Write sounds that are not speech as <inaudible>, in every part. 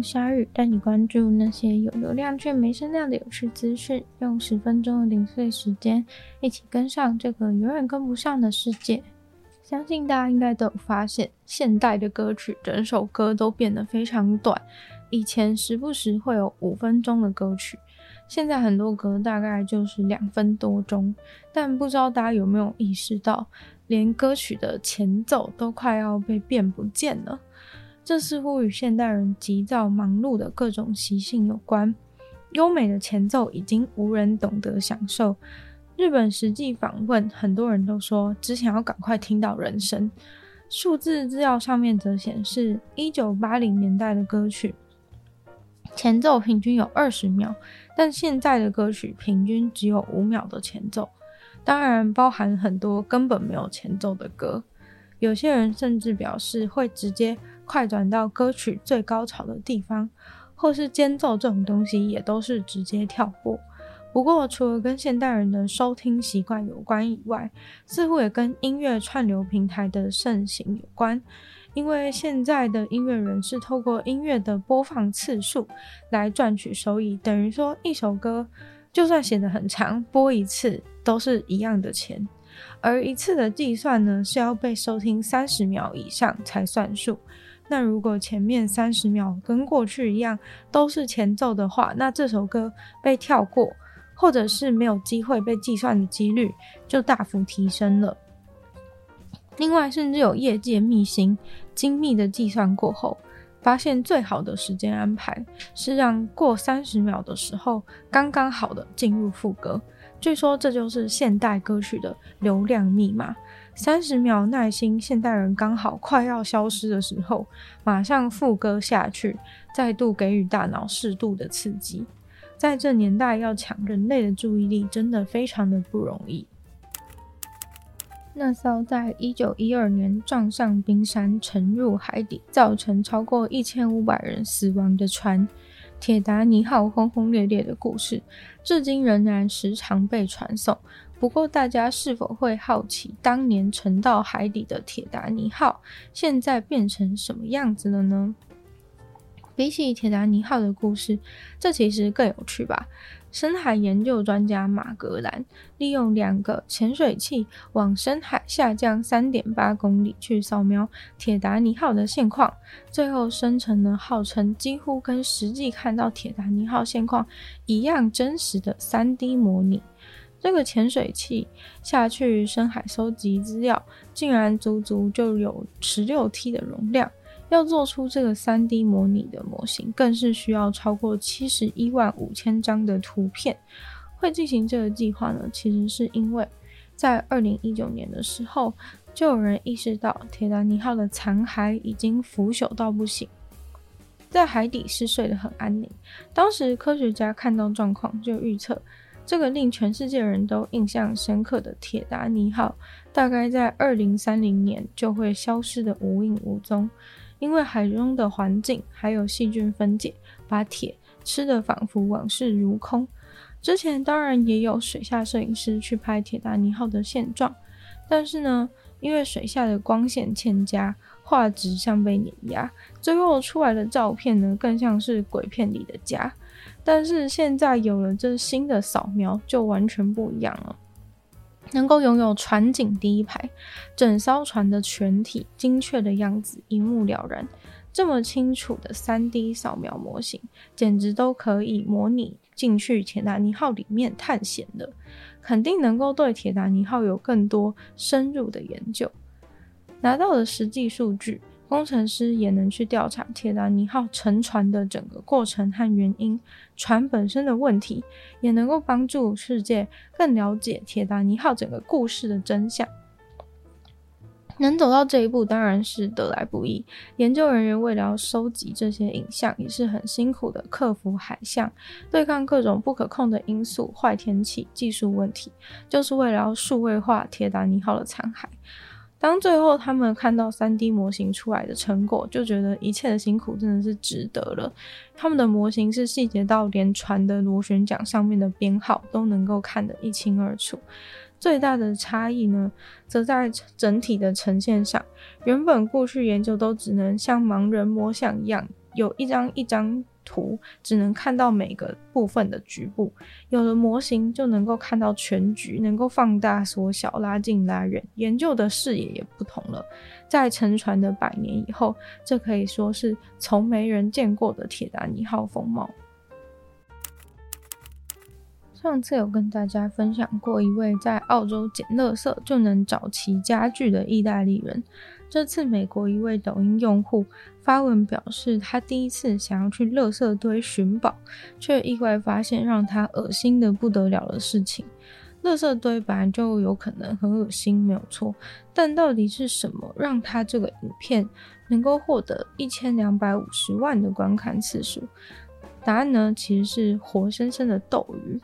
欢迎光临鲨语，带你关注那些有流量却没声量的有趣资讯。用十分钟的零碎时间，一起跟上这个永远跟不上的世界。相信大家应该都有发现，现代的歌曲整首歌都变得非常短。以前时不时会有五分钟的歌曲，现在很多歌大概就是两分多钟。但不知道大家有没有意识到，连歌曲的前奏都快要被变不见了。这似乎与现代人急躁忙碌的各种习性有关。优美的前奏已经无人懂得享受。日本实际访问，很多人都说只想要赶快听到人声。数字资料上面则显示，一九八零年代的歌曲前奏平均有二十秒，但现在的歌曲平均只有五秒的前奏。当然，包含很多根本没有前奏的歌。有些人甚至表示会直接快转到歌曲最高潮的地方，或是间奏这种东西也都是直接跳过。不过，除了跟现代人的收听习惯有关以外，似乎也跟音乐串流平台的盛行有关。因为现在的音乐人是透过音乐的播放次数来赚取收益，等于说一首歌就算写得很长，播一次都是一样的钱。而一次的计算呢，是要被收听三十秒以上才算数。那如果前面三十秒跟过去一样都是前奏的话，那这首歌被跳过，或者是没有机会被计算的几率就大幅提升了。另外，甚至有业界秘辛，精密的计算过后，发现最好的时间安排是让过三十秒的时候刚刚好的进入副歌。据说这就是现代歌曲的流量密码：三十秒耐心，现代人刚好快要消失的时候，马上副歌下去，再度给予大脑适度的刺激。在这年代，要抢人类的注意力，真的非常的不容易。那艘在一九一二年撞上冰山，沉入海底，造成超过一千五百人死亡的船。铁达尼号轰轰烈烈的故事，至今仍然时常被传颂。不过，大家是否会好奇，当年沉到海底的铁达尼号，现在变成什么样子了呢？比起铁达尼号的故事，这其实更有趣吧。深海研究专家马格兰利用两个潜水器往深海下降三点八公里去扫描铁达尼号的现况，最后生成了号称几乎跟实际看到铁达尼号现况一样真实的三 D 模拟。这个潜水器下去深海收集资料，竟然足足就有十六 T 的容量。要做出这个 3D 模拟的模型，更是需要超过七十一万五千张的图片。会进行这个计划呢，其实是因为在二零一九年的时候，就有人意识到铁达尼号的残骸已经腐朽到不行，在海底是睡得很安宁。当时科学家看到状况，就预测这个令全世界人都印象深刻的铁达尼号，大概在二零三零年就会消失得无影无踪。因为海中的环境还有细菌分解，把铁吃得仿佛往事如空。之前当然也有水下摄影师去拍铁达尼号的现状，但是呢，因为水下的光线欠佳，画质像被碾压，最后出来的照片呢，更像是鬼片里的家。但是现在有了这新的扫描，就完全不一样了。能够拥有船景第一排，整艘船的全体精确的样子一目了然，这么清楚的 3D 扫描模型，简直都可以模拟进去铁达尼号里面探险了，肯定能够对铁达尼号有更多深入的研究。拿到的实际数据。工程师也能去调查铁达尼号沉船的整个过程和原因，船本身的问题，也能够帮助世界更了解铁达尼号整个故事的真相。能走到这一步，当然是得来不易。研究人员为了收集这些影像，也是很辛苦的，克服海象，对抗各种不可控的因素、坏天气、技术问题，就是为了要数位化铁达尼号的残骸。当最后他们看到 3D 模型出来的成果，就觉得一切的辛苦真的是值得了。他们的模型是细节到连船的螺旋桨上面的编号都能够看得一清二楚。最大的差异呢，则在整体的呈现上。原本过去研究都只能像盲人摸象一样，有一张一张图，只能看到每个部分的局部。有了模型，就能够看到全局，能够放大、缩小、拉近、拉远。研究的视野也不同了。在沉船的百年以后，这可以说是从没人见过的铁达尼号风貌。上次有跟大家分享过一位在澳洲捡垃圾就能找齐家具的意大利人。这次美国一位抖音用户发文表示，他第一次想要去垃圾堆寻宝，却意外发现让他恶心的不得了的事情。垃圾堆本来就有可能很恶心，没有错，但到底是什么让他这个影片能够获得一千两百五十万的观看次数？答案呢，其实是活生生的斗鱼。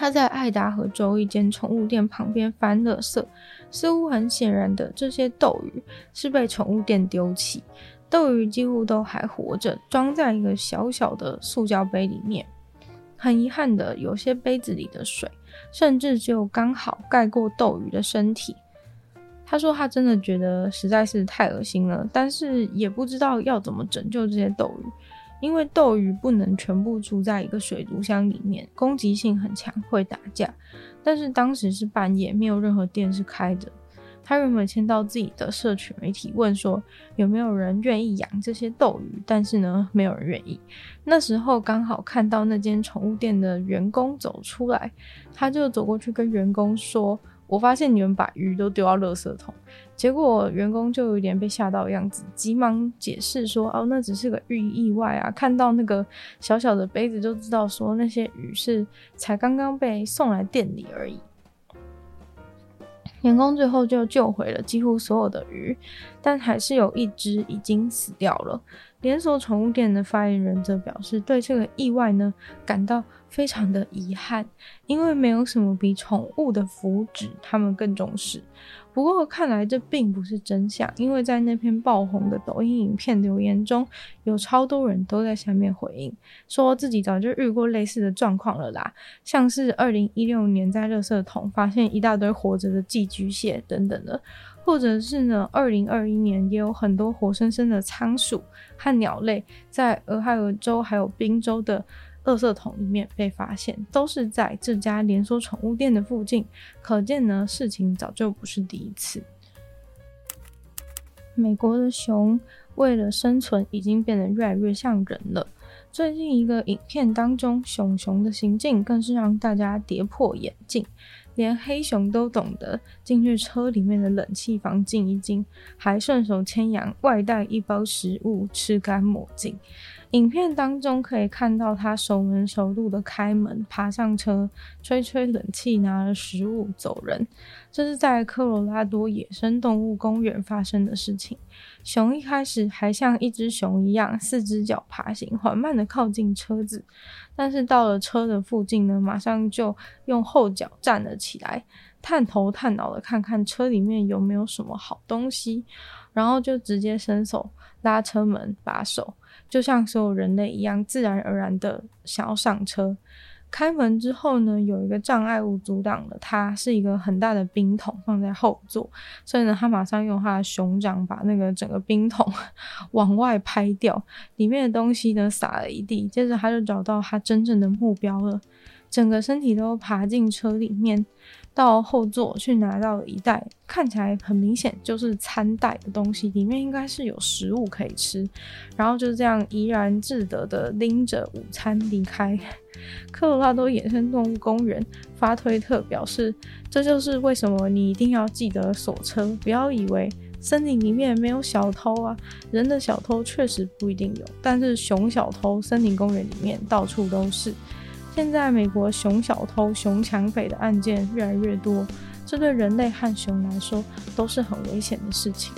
他在爱达荷州一间宠物店旁边翻垃圾，似乎很显然的，这些斗鱼是被宠物店丢弃。斗鱼几乎都还活着，装在一个小小的塑胶杯里面。很遗憾的，有些杯子里的水甚至就刚好盖过斗鱼的身体。他说他真的觉得实在是太恶心了，但是也不知道要怎么拯救这些斗鱼。因为斗鱼不能全部住在一个水族箱里面，攻击性很强，会打架。但是当时是半夜，没有任何店是开的。他原本签到自己的社群媒体问说有没有人愿意养这些斗鱼，但是呢，没有人愿意。那时候刚好看到那间宠物店的员工走出来，他就走过去跟员工说。我发现你们把鱼都丢到垃圾桶，结果员工就有点被吓到的样子，急忙解释说：“哦，那只是个意意外啊，看到那个小小的杯子就知道说那些鱼是才刚刚被送来店里而已。”员工最后就救回了几乎所有的鱼，但还是有一只已经死掉了。连锁宠物店的发言人则表示，对这个意外呢感到非常的遗憾，因为没有什么比宠物的福祉他们更重视。不过看来这并不是真相，因为在那篇爆红的抖音影片留言中，有超多人都在下面回应，说自己早就遇过类似的状况了啦，像是二零一六年在垃圾桶发现一大堆活着的寄居蟹等等的。或者是呢，二零二一年也有很多活生生的仓鼠和鸟类在俄亥俄州还有宾州的垃圾桶里面被发现，都是在这家连锁宠物店的附近。可见呢，事情早就不是第一次。美国的熊为了生存，已经变得越来越像人了。最近一个影片当中，熊熊的行径更是让大家跌破眼镜。连黑熊都懂得进去车里面的冷气房静一静，还顺手牵羊外带一包食物，吃干抹净。影片当中可以看到他熟门熟路的开门、爬上车、吹吹冷气、拿了食物走人。这是在科罗拉多野生动物公园发生的事情。熊一开始还像一只熊一样，四只脚爬行，缓慢地靠近车子。但是到了车的附近呢，马上就用后脚站了起来，探头探脑的看看车里面有没有什么好东西，然后就直接伸手拉车门把手。就像所有人类一样，自然而然的想要上车。开门之后呢，有一个障碍物阻挡了它，是一个很大的冰桶放在后座，所以呢，他马上用他的熊掌把那个整个冰桶 <laughs> 往外拍掉，里面的东西呢洒了一地。接着他就找到他真正的目标了，整个身体都爬进车里面。到后座去拿到了一袋看起来很明显就是餐袋的东西，里面应该是有食物可以吃，然后就这样怡然自得的拎着午餐离开。科罗拉多野生动物公园发推特表示，这就是为什么你一定要记得锁车，不要以为森林里面没有小偷啊，人的小偷确实不一定有，但是熊小偷森林公园里面到处都是。现在美国熊小偷、熊抢匪的案件越来越多，这对人类和熊来说都是很危险的事情。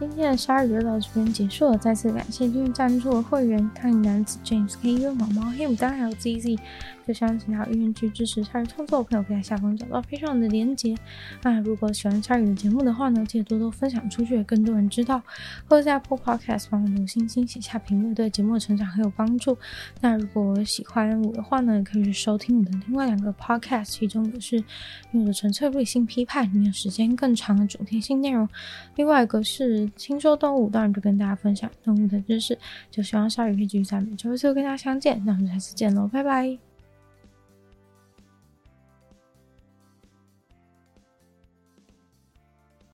今天的鲨鱼就到这边结束了，再次感谢今日赞助的会员：抗瘾男子 James、K、U、毛毛、黑牡丹还有 ZZ。就像其他愿意去支持鲨鱼创作的朋友，可以在下方找到非常的连结。那如果喜欢鲨鱼的节目的话呢，记得多多分享出去，给更多人知道。或者在 Apple Podcast 帮我留星星、写下评论，对节目的成长很有帮助。那如果喜欢我的话呢，也可以去收听我的另外两个 Podcast，其中一个是用的纯粹理性批判，里面有时间更长的主题性内容；另外一个是轻说动物，当然就跟大家分享动物的知识。就希望鲨鱼可以继续在每周四跟大家相见。那我们下次见喽，拜拜。